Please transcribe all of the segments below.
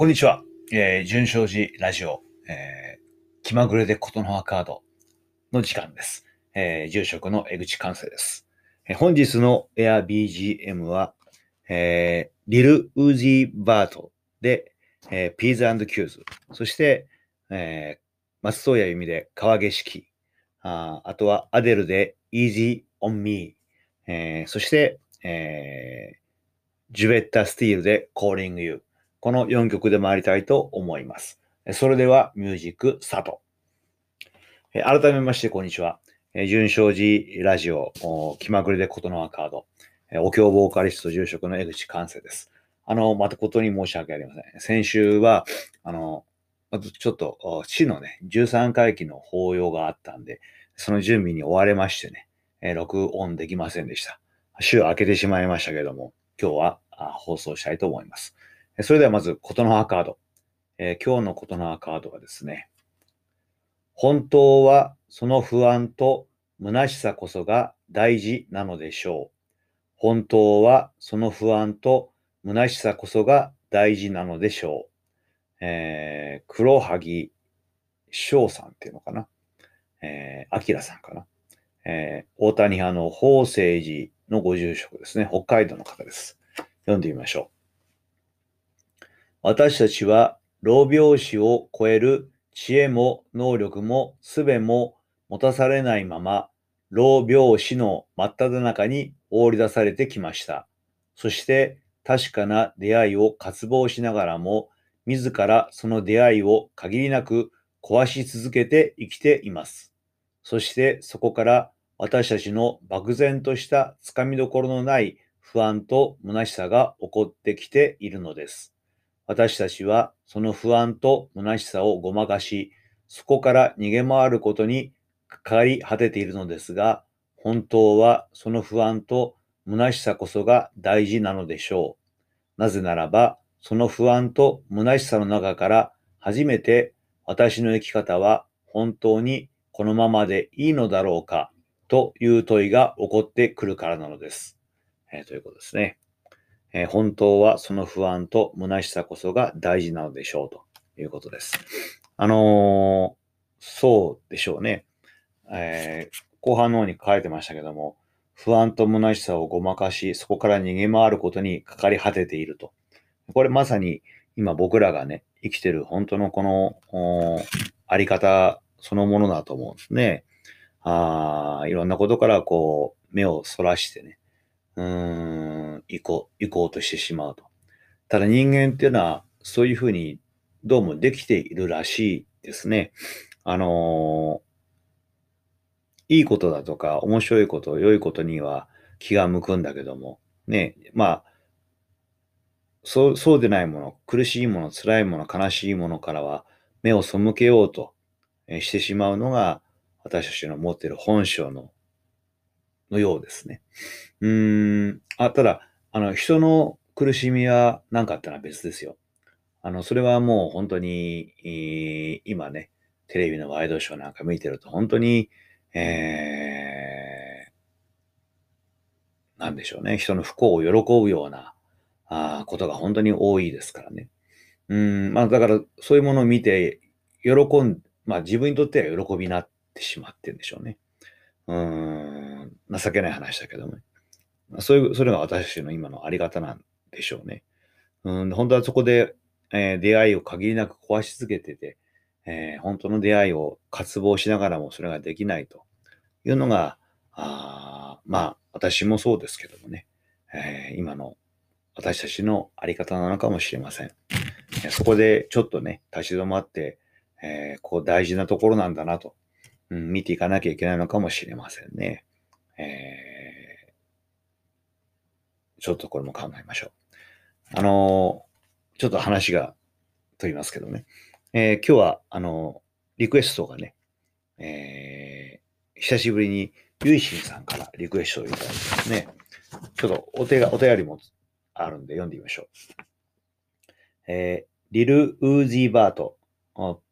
こんにちは。えー、順正寺ラジオ、えー、気まぐれでことの葉カードの時間です。えー、住職の江口寛生です。えー、本日の Air BGM は、えー、リル・ウージー・ヴァートで、えー、ピーズキューズ。そして、えー、松任谷由実で川景色。ああとはアデルで Easy on Me。えー、そして、えー、ジュベッタ・スティールで Calling You。この4曲で参りたいと思います。それではミュージックスタート。改めまして、こんにちは。純正寺ラジオ、気まぐれでことの葉カード、お経ボーカリスト住職の江口寛生です。あの、またことに申し訳ありません。先週は、あの、ちょっと、市のね、13回忌の法要があったんで、その準備に追われましてね、録音できませんでした。週明けてしまいましたけども、今日は放送したいと思います。それではまず、ことの葉カード。えー、今日のことの葉カードはですね、本当はその不安と虚しさこそが大事なのでしょう。本当はその不安と虚しさこそが大事なのでしょう。えー、黒萩翔さんっていうのかな。えー、明さんかな。えー、大谷派の法政寺のご住職ですね。北海道の方です。読んでみましょう。私たちは老病死を超える知恵も能力も術も持たされないまま、老病死の真っ只中に放り出されてきました。そして確かな出会いを渇望しながらも、自らその出会いを限りなく壊し続けて生きています。そしてそこから私たちの漠然としたつかみどころのない不安と虚しさが起こってきているのです。私たちはその不安と虚しさをごまかし、そこから逃げ回ることにかかり果てているのですが、本当はその不安と虚しさこそが大事なのでしょう。なぜならば、その不安と虚しさの中から初めて私の生き方は本当にこのままでいいのだろうかという問いが起こってくるからなのです。えー、ということですね。え、本当はその不安と虚しさこそが大事なのでしょうということです。あのー、そうでしょうね。えー、後半の方に書かれてましたけども、不安と虚しさをごまかし、そこから逃げ回ることにかかり果てていると。これまさに今僕らがね、生きてる本当のこのあり方そのものだと思うんですね。あいろんなことからこう目をそらしてね、うーん、行こう、行こうとしてしまうと。ただ人間っていうのは、そういうふうにどうもできているらしいですね。あのー、いいことだとか、面白いこと、良いことには気が向くんだけども、ね、まあ、そう、そうでないもの、苦しいもの、辛いもの、悲しいものからは目を背けようとしてしまうのが、私たちの持っている本性ののようですね。うーん、あ、ただ、あの、人の苦しみは何かあったら別ですよ。あの、それはもう本当に、今ね、テレビのワイドショーなんか見てると、本当に、えー、なんでしょうね、人の不幸を喜ぶようなあことが本当に多いですからね。うん、まあだからそういうものを見て、喜ん、まあ自分にとっては喜びになってしまってるんでしょうね。うん、情けない話だけども、ね、そういう、それが私たちの今のあり方なんでしょうね。うん、本当はそこで、えー、出会いを限りなく壊し続けてて、えー、本当の出会いを渇望しながらもそれができないというのが、あまあ、私もそうですけどもね、えー、今の私たちのあり方なのかもしれません。そこでちょっとね、立ち止まって、えー、こう大事なところなんだなとうん、見ていかなきゃいけないのかもしれませんね。えー、ちょっとこれも考えましょう。あのー、ちょっと話が飛びますけどね。えー、今日は、あのリクエストがね、えー、久しぶりにゆいしんさんからリクエストをいただいてますね。ちょっとお手が、お便りもあるんで読んでみましょう。えー、リル・ウージー・バート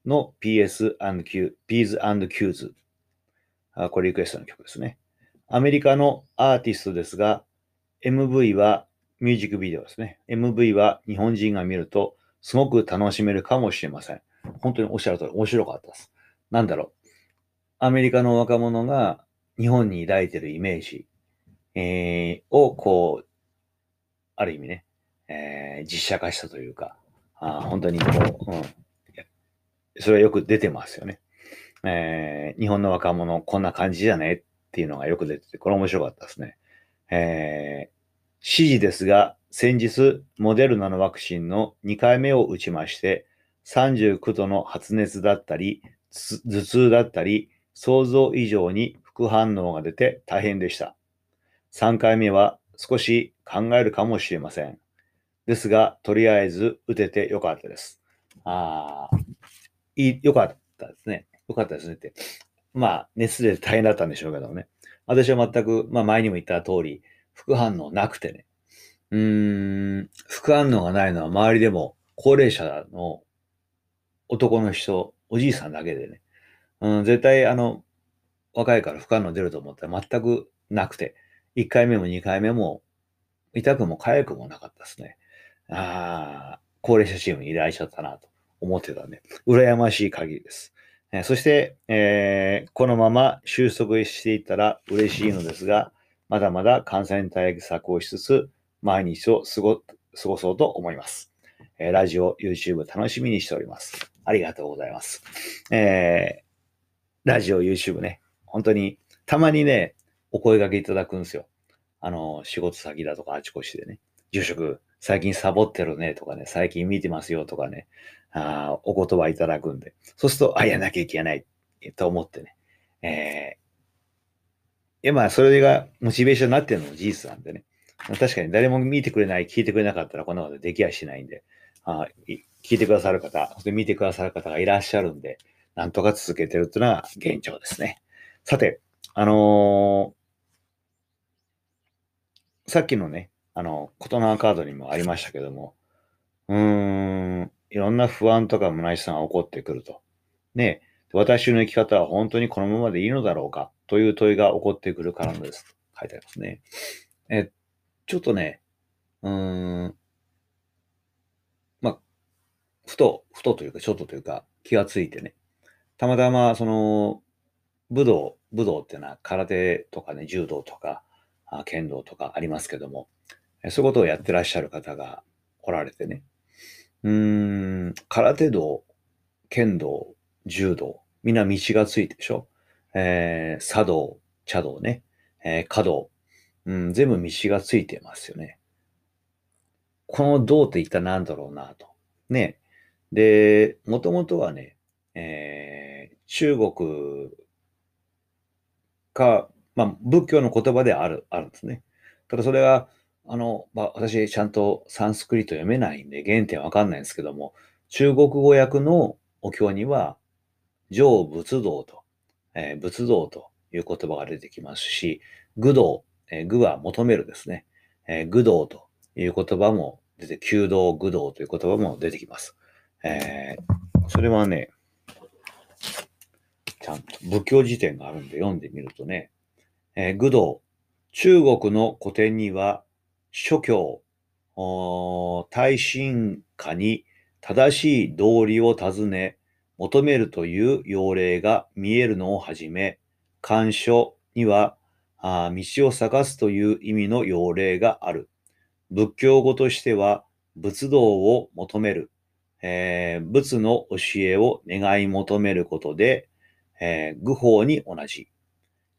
の PS&Q、P's&Q's。これリクエストの曲ですね。アメリカのアーティストですが、MV はミュージックビデオですね。MV は日本人が見るとすごく楽しめるかもしれません。本当におっしゃる通り面白かったです。なんだろう。アメリカの若者が日本に抱いてるイメージ、えー、をこう、ある意味ね、えー、実写化したというか、あ本当にこう、うん、それはよく出てますよね。えー、日本の若者こんな感じじゃね？っていうのがよく出てて、これ面白かったですね。えー、指示ですが、先日、モデルナのワクチンの2回目を打ちまして、39度の発熱だったり、頭痛だったり、想像以上に副反応が出て大変でした。3回目は少し考えるかもしれません。ですが、とりあえず打ててよかったです。ああ、よかったですね。よかったですねって。まあ、熱で大変だったんでしょうけどね。私は全く、まあ前にも言った通り、副反応なくてね。うーん、副反応がないのは周りでも高齢者の男の人、おじいさんだけでね。うん、絶対あの、若いから副反応出ると思ったら全くなくて、1回目も2回目も痛くも痒くもなかったですね。ああ、高齢者チームにいらっしゃったなと思ってたんで、羨ましい限りです。えそして、えー、このまま収束していったら嬉しいのですが、まだまだ感染対策をしつつ、毎日を過ご過ごそうと思います、えー、ラジオ、YouTube 楽しみにしております。ありがとうございます。えー、ラジオ、YouTube ね、本当にたまにね、お声掛けいただくんですよ。あの、仕事先だとかあちこちでね、住職、最近サボってるねとかね、最近見てますよとかね、あお言葉いただくんで、そうすると、あ、やんなきゃいけない。と思ってね、えー、いやまあ、それがモチベーションになってるのも事実なんでね、確かに誰も見てくれない、聞いてくれなかったらこんなことできやしないんで、あ聞いてくださる方、見てくださる方がいらっしゃるんで、なんとか続けてるっていうのが現状ですね。さて、あのー、さっきのね、あの、ことのカードにもありましたけども、うーん、いろんな不安とか虚しさが起こってくると。ね、私の生き方は本当にこのままでいいのだろうか？という問いが起こってくるからです。書いてありますね。え、ちょっとね、うーん、まあ、ふと、ふとというか、ちょっとというか、気がついてね。たまたま、その、武道、武道っていうのは空手とかね、柔道とか、剣道とかありますけども、そういうことをやってらっしゃる方がおられてね。うん、空手道、剣道、柔道、みんな道がついてでしょ？えー、茶道、茶道ね、えー、華道、うん、全部道がついてますよね。この道って一体何だろうなと。ね。で、もともとはね、えー、中国か、まあ、仏教の言葉である、あるんですね。ただそれが、あの、まあ、私ちゃんとサンスクリット読めないんで原点わかんないんですけども、中国語訳のお経には、上仏道と、えー、仏道という言葉が出てきますし、愚道、えー、愚は求めるですね。えー、愚道という言葉も出て、弓道、愚道という言葉も出てきます。えー、それはね、ちゃんと仏教辞典があるんで読んでみるとね、えー、愚道、中国の古典には諸教、大臣下に正しい道理を尋ね、求めるという要例が見えるのをはじめ、漢書にはあ道を探すという意味の要例がある。仏教語としては、仏道を求める、えー、仏の教えを願い求めることで、えー、愚法に同じ。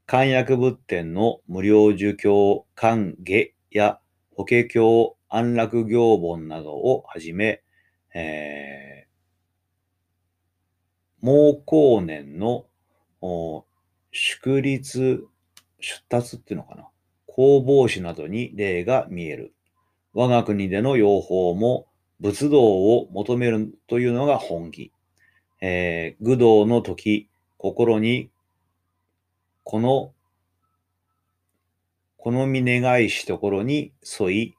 漢訳仏典の無料儒教漢下や法華経安楽行本などをはじめ、えー、毛光年の祝立、出立っていうのかな弘法師などに例が見える。我が国での養蜂も仏道を求めるというのが本義。えー、愚道の時、心にこの好み願いしところに沿い、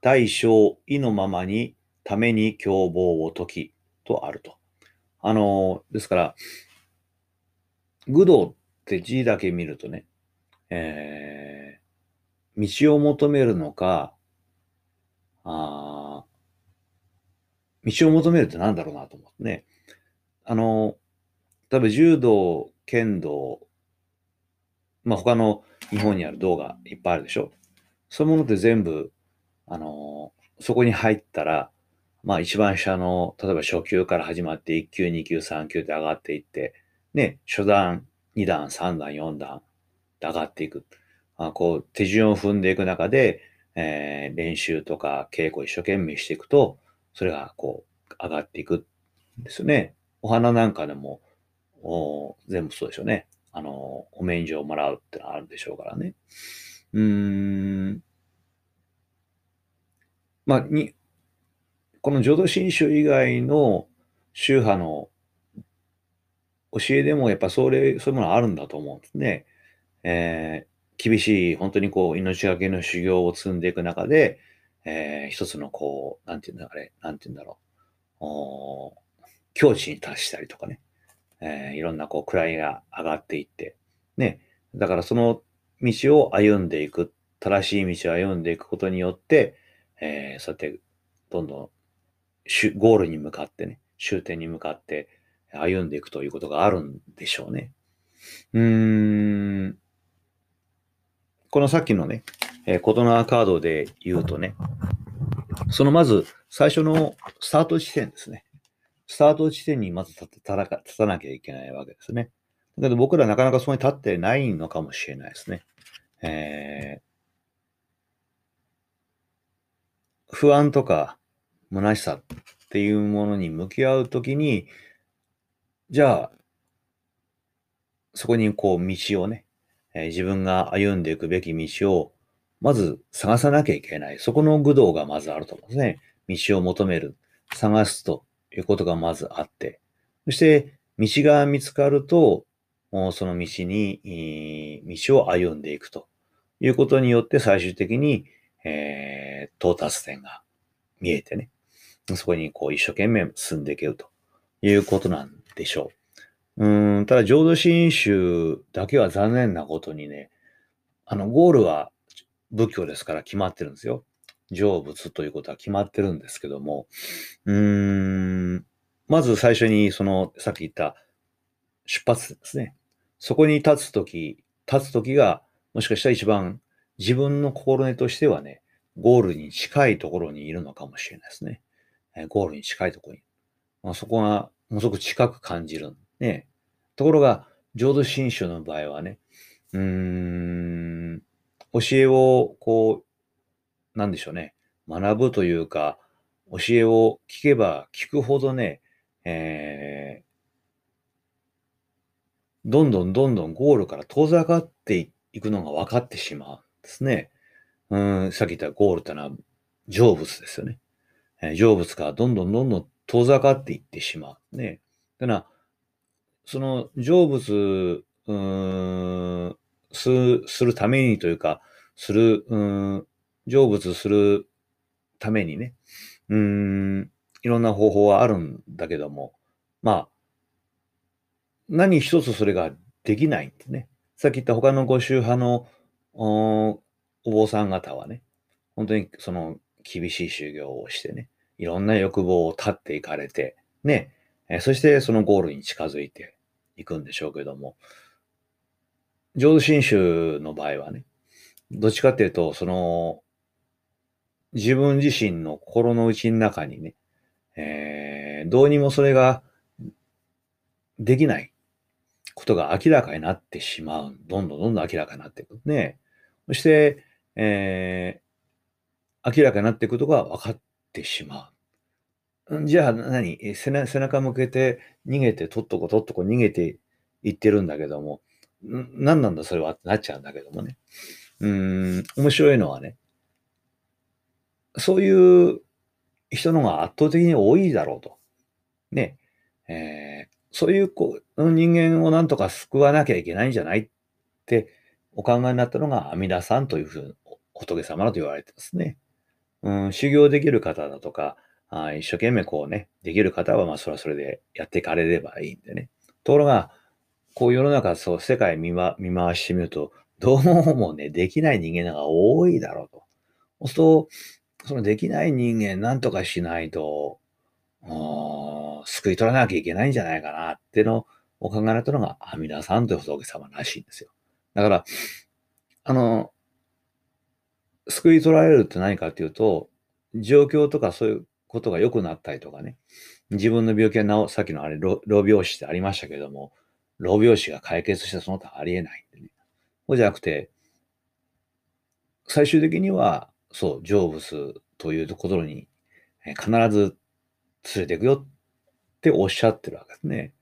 大小意のままにために凶暴を解きとあると。あの、ですから、愚道って字だけ見るとね、えー、道を求めるのか、あ道を求めるって何だろうなと思ってね。あの、例えば柔道、剣道、まあ他の日本にある道がいっぱいあるでしょ。そういうものって全部、あの、そこに入ったら、まあ一番下の、例えば初級から始まって1級、2級、3級って上がっていって、ね、初段、2段、3段、4段で上がっていく。あこう、手順を踏んでいく中で、えー、練習とか稽古一生懸命していくと、それがこう、上がっていくんですよね。お花なんかでも、お全部そうでしょうね。あの、お免状をもらうってのはあるでしょうからね。うん。まあ、に、この浄土真宗以外の宗派の教えでもやっぱそれ、そういうものあるんだと思うんですね。えー、厳しい、本当にこう、命がけの修行を積んでいく中で、えー、一つのこう、なんていうんだ、あれ、なんていうんだろう、お境地に達したりとかね、えー、いろんなこう、位が上がっていって、ね、だからその道を歩んでいく、正しい道を歩んでいくことによって、えー、そうやって、どんどん、ゴールに向かってね、終点に向かって歩んでいくということがあるんでしょうね。うーん。このさっきのね、えー、コトナーカードで言うとね、そのまず最初のスタート地点ですね。スタート地点にまず立た立たなきゃいけないわけですね。だけど僕らなかなかそこに立ってないのかもしれないですね。えー、不安とか虚しさっていうものに向き合うときに、じゃあ、そこにこう道をね、えー、自分が歩んでいくべき道をまず探さなきゃいけない。そこの愚道がまずあると思うんですね。道を求める。探すということがまずあって。そして、道が見つかると、その道に、道を歩んでいくということによって最終的に、えー、到達点が見えてね。そこにこう一生懸命進んでいけるということなんでしょう。うん、ただ浄土真宗だけは残念なことにね、あの、ゴールは仏教ですから決まってるんですよ。成仏ということは決まってるんですけども、うーん、まず最初にその、さっき言った出発ですね。そこに立つとき、立つときが、もしかしたら一番自分の心根としてはね、ゴールに近いところにいるのかもしれないですね。ゴールに近いところに。まあ、そこがものすごく近く感じる。ね。ところが、浄土真宗の場合はね、うーん、教えを、こう、なんでしょうね、学ぶというか、教えを聞けば聞くほどね、えー、どんどんどんどんゴールから遠ざかっていくのが分かってしまうんですね。うん、さっき言ったゴールってのは成仏ですよね。えー、成仏からどんどんどんどん遠ざかっていってしまう。ね。だから、その成仏、うん、すするためにというか、する、うん、成仏するためにね、うーん、いろんな方法はあるんだけども、まあ、何一つそれができないんでね。さっき言った他のご宗派のお坊さん方はね、本当にその厳しい修行をしてね、いろんな欲望を断っていかれて、ね、えそしてそのゴールに近づいていくんでしょうけども、浄土真宗の場合はね、どっちかっていうと、その、自分自身の心の内の中にね、えー、どうにもそれができないことが明らかになってしまう。どんどんどんどん明らかになっていく。ね。そして、えー、明らかになっていくことが分かってしまう。じゃあ何？背中向けて逃げて、とっとこ、とっとこ逃げていってるんだけども、何なんだそれはってなっちゃうんだけどもね。うん、面白いのはね、そういう人の方が圧倒的に多いだろうと。ね。えー、そういうこう人間をなんとか救わなきゃいけないんじゃないってお考えになったのが阿弥陀さんというふうに仏様だと言われてますね。うん、修行できる方だとか、あ一生懸命こうね、できる方はまあそれはそれでやっていかれればいいんでね。ところが、こう世の中、そう、世界見,、ま、見回してみると、どうもね、できない人間が多いだろうと。そうすると、そのできない人間なんとかしないと、救い取らなきゃいけないんじゃないかなってのを考えられたのが阿弥陀さんという仏様らしいんですよ。だから、あの、救い取られるって何かっていうと、状況とかそういうことが良くなったりとかね、自分の病気が治、さっきのあれ、老病死ってありましたけども、老病死が解決してその他ありえないんでね。そうじゃなくて、最終的には、そう、成仏というところに必ず連れていくよっておっしゃってるわけですね。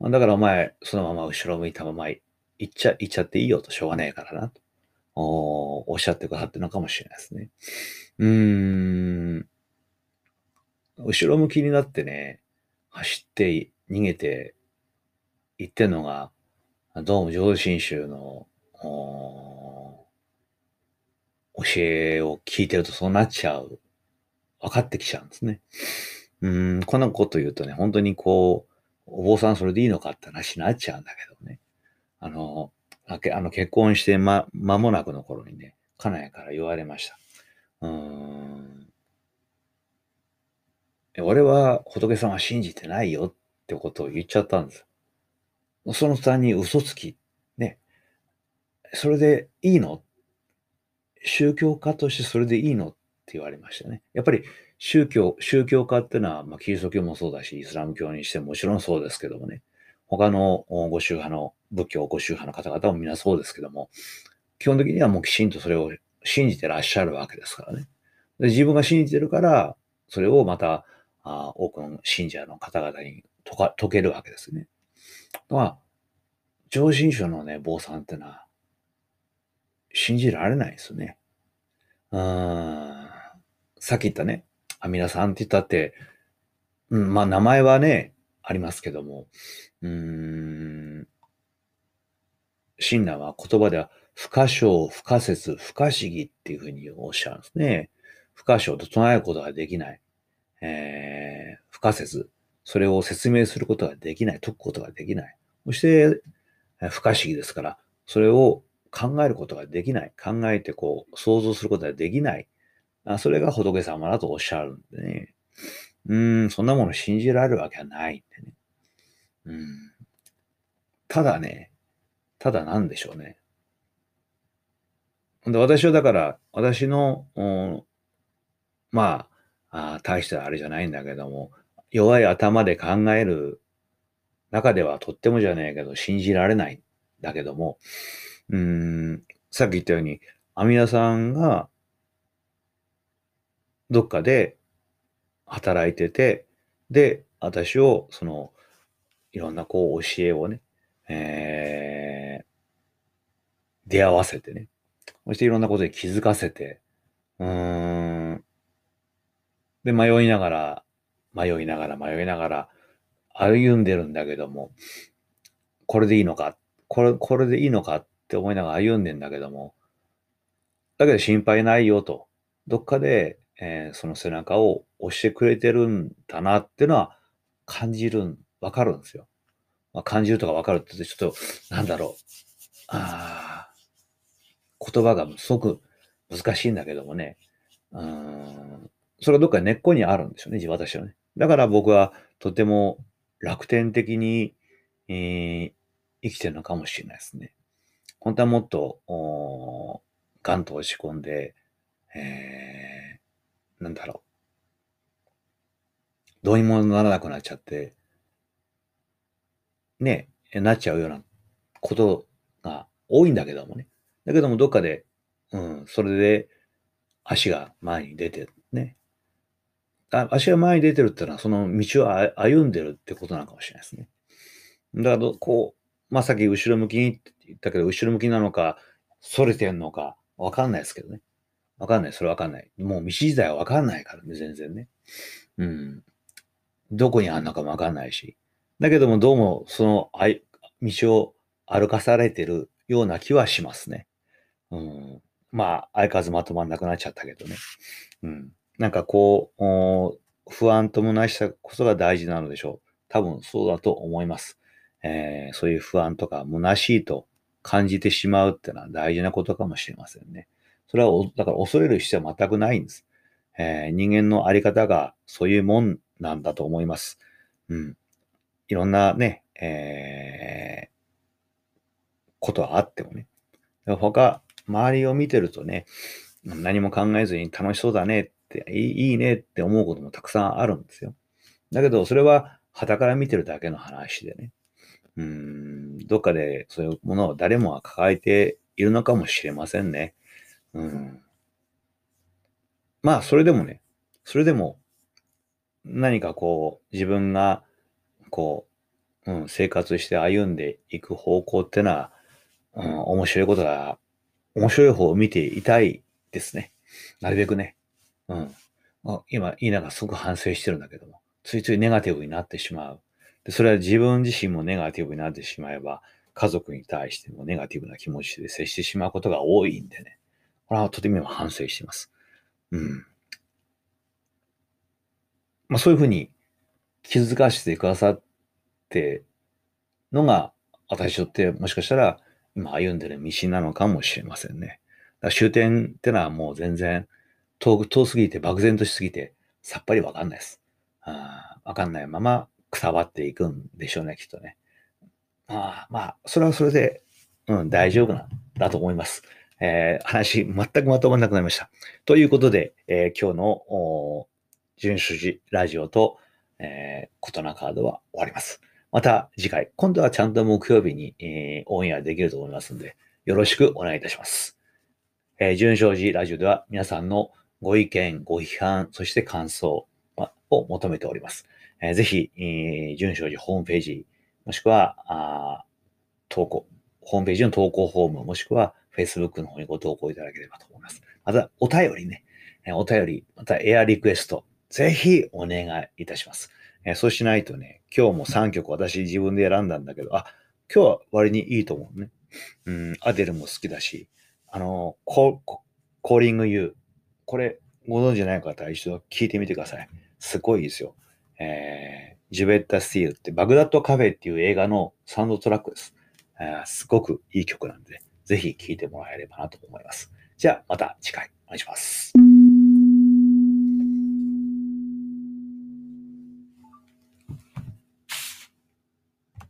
だからお前、そのまま後ろ向いたまま行っちゃ、行っちゃっていいよとしょうがねえからなと。おっしゃってくださってるのかもしれないですね。うーん。後ろ向きになってね、走って逃げて行ってんのが、どうも浄土真宗の教えを聞いてるとそうなっちゃう。分かってきちゃうんですね。うん、こんなこと言うとね、本当にこう、お坊さんそれでいいのかって話になっちゃうんだけどね。あの、ああの結婚してま、間もなくの頃にね、家内から言われました。うん。俺は仏様信じてないよってことを言っちゃったんです。その途端に嘘つき。ね。それでいいの宗教家としてそれでいいの？って言われましたね。やっぱり宗教、宗教家ってのは、まあ、キリスト教もそうだし、イスラム教にしてももちろんそうですけどもね、他のご宗派の、仏教ご宗派の方々も皆そうですけども、基本的にはもうきちんとそれを信じてらっしゃるわけですからね。で自分が信じてるから、それをまた、あ多くの信者の方々に解か解けるわけですね。まあ、上信宗のね、坊さんってのは、信じられないですね。うん。さっき言ったね、阿弥陀さんって言ったって、うん、まあ名前はね、ありますけども、うーん、親鸞は言葉では、不可証、不可説、不可思議っていうふうにおっしゃるんですね。不可証と唱えることができない。えー、不可説。それを説明することができない。解くことができない。そして、不可思議ですから、それを考えることができない。考えてこう、想像することができない。あそれが仏様だとおっしゃるんでね。うん、そんなもの信じられるわけはないんでね。うん。ただね、ただなんでしょうね。で私はだから、私の、まああ、大したあれじゃないんだけども、弱い頭で考える中ではとってもじゃねえけど、信じられないんだけども、うん、さっき言ったように、阿弥陀さんが、どっかで働いてて、で、私を、その、いろんなこう教えをね、えー、出会わせてね、そしていろんなことに気づかせて、うーん、で、迷いながら、迷いながら、迷いながら、歩んでるんだけども、これでいいのか、これ、これでいいのかっって思いながら歩んでんだけども、だけど心配ないよと、どっかで、えー、その背中を押してくれてるんだなっていうのは感じるん、わかるんですよ。まあ、感じるとかわかるってちょっと、なんだろう。ああ言葉がすごく難しいんだけどもね。うん。それはどっか根っこにあるんですよね、私はね。だから僕はとても楽天的に、えー、生きてるのかもしれないですね。本当はもっと、おガンと落ち込んで、えー、なんだろう。どうにもならなくなっちゃって、ね、なっちゃうようなことが多いんだけどもね。だけどもどっかで、うん、それで足が前に出てね。あ足が前に出てるってのは、その道を歩んでるってことなのかもしれないですね。だから、こう、まあ、さっき後ろ向きにって言ったけど、後ろ向きなのか、反れてんのか、わかんないですけどね。わかんない。それわかんない。もう道自体はわかんないからね、全然ね。うん。どこにあんのかもわかんないし。だけども、どうも、その、あい、道を歩かされてるような気はしますね。うん。まあ、相変わらずまとまんなくなっちゃったけどね。うん。なんかこう、不安と虚しさこそが大事なのでしょう。多分そうだと思います。えー、そういう不安とか虚しいと感じてしまうっていうのは大事なことかもしれませんね。それは、だから恐れる必要は全くないんです。えー、人間のあり方がそういうもんなんだと思います。うん。いろんなね、えー、ことはあってもね。他、周りを見てるとね、何も考えずに楽しそうだねって、いいねって思うこともたくさんあるんですよ。だけど、それは旗から見てるだけの話でね。うん、どっかでそういうものを誰もが抱えているのかもしれませんね。うん。まあ、それでもね、それでも、何かこう、自分が、こう、うん、生活して歩んでいく方向ってのは、うん、面白いことが、面白い方を見ていたいですね。なるべくね。うん。今、いいながすごく反省してるんだけども、ついついネガティブになってしまう。でそれは自分自身もネガティブになってしまえば、家族に対してもネガティブな気持ちで接してしまうことが多いんでね。これはとても反省しています。うん。まあそういうふうに気づかせてくださってのが、私にとってもしかしたら今歩んでる道なのかもしれませんね。だ終点ってのはもう全然遠遠すぎて漠然としすぎてさっぱりわかんないです。わかんないままくたばっていくんでしょうね、きっとね。まあまあ、それはそれで、うん、大丈夫なんだと思います。えー、話、全くまとまらなくなりました。ということで、えー、今日の、純主寺ラジオと、えー、コトナカードは終わります。また次回、今度はちゃんと木曜日に、えー、オンエアできると思いますので、よろしくお願いいたします。えー、純正寺ラジオでは皆さんのご意見、ご批判、そして感想を求めております。えー、ぜひ、えー、純正寺ホームページ、もしくは、あ投稿、ホームページの投稿フォーム、もしくは Facebook の方にご投稿いただければと思います。また、お便りねえ、お便り、またエアリクエスト、ぜひお願いいたします。えそうしないとね、今日も3曲私自分で選んだんだけど、あ、今日は割にいいと思うね。うん、アデルも好きだし、あの、ココーリングユー、これご存知ない方は一度聞いてみてください。すごいですよ。えー、ジュベッタ・スティールってバグダッド・カフェっていう映画のサウンドトラックです。えー、すごくいい曲なんで、ぜひ聴いてもらえればなと思います。じゃあまた次回お願いします。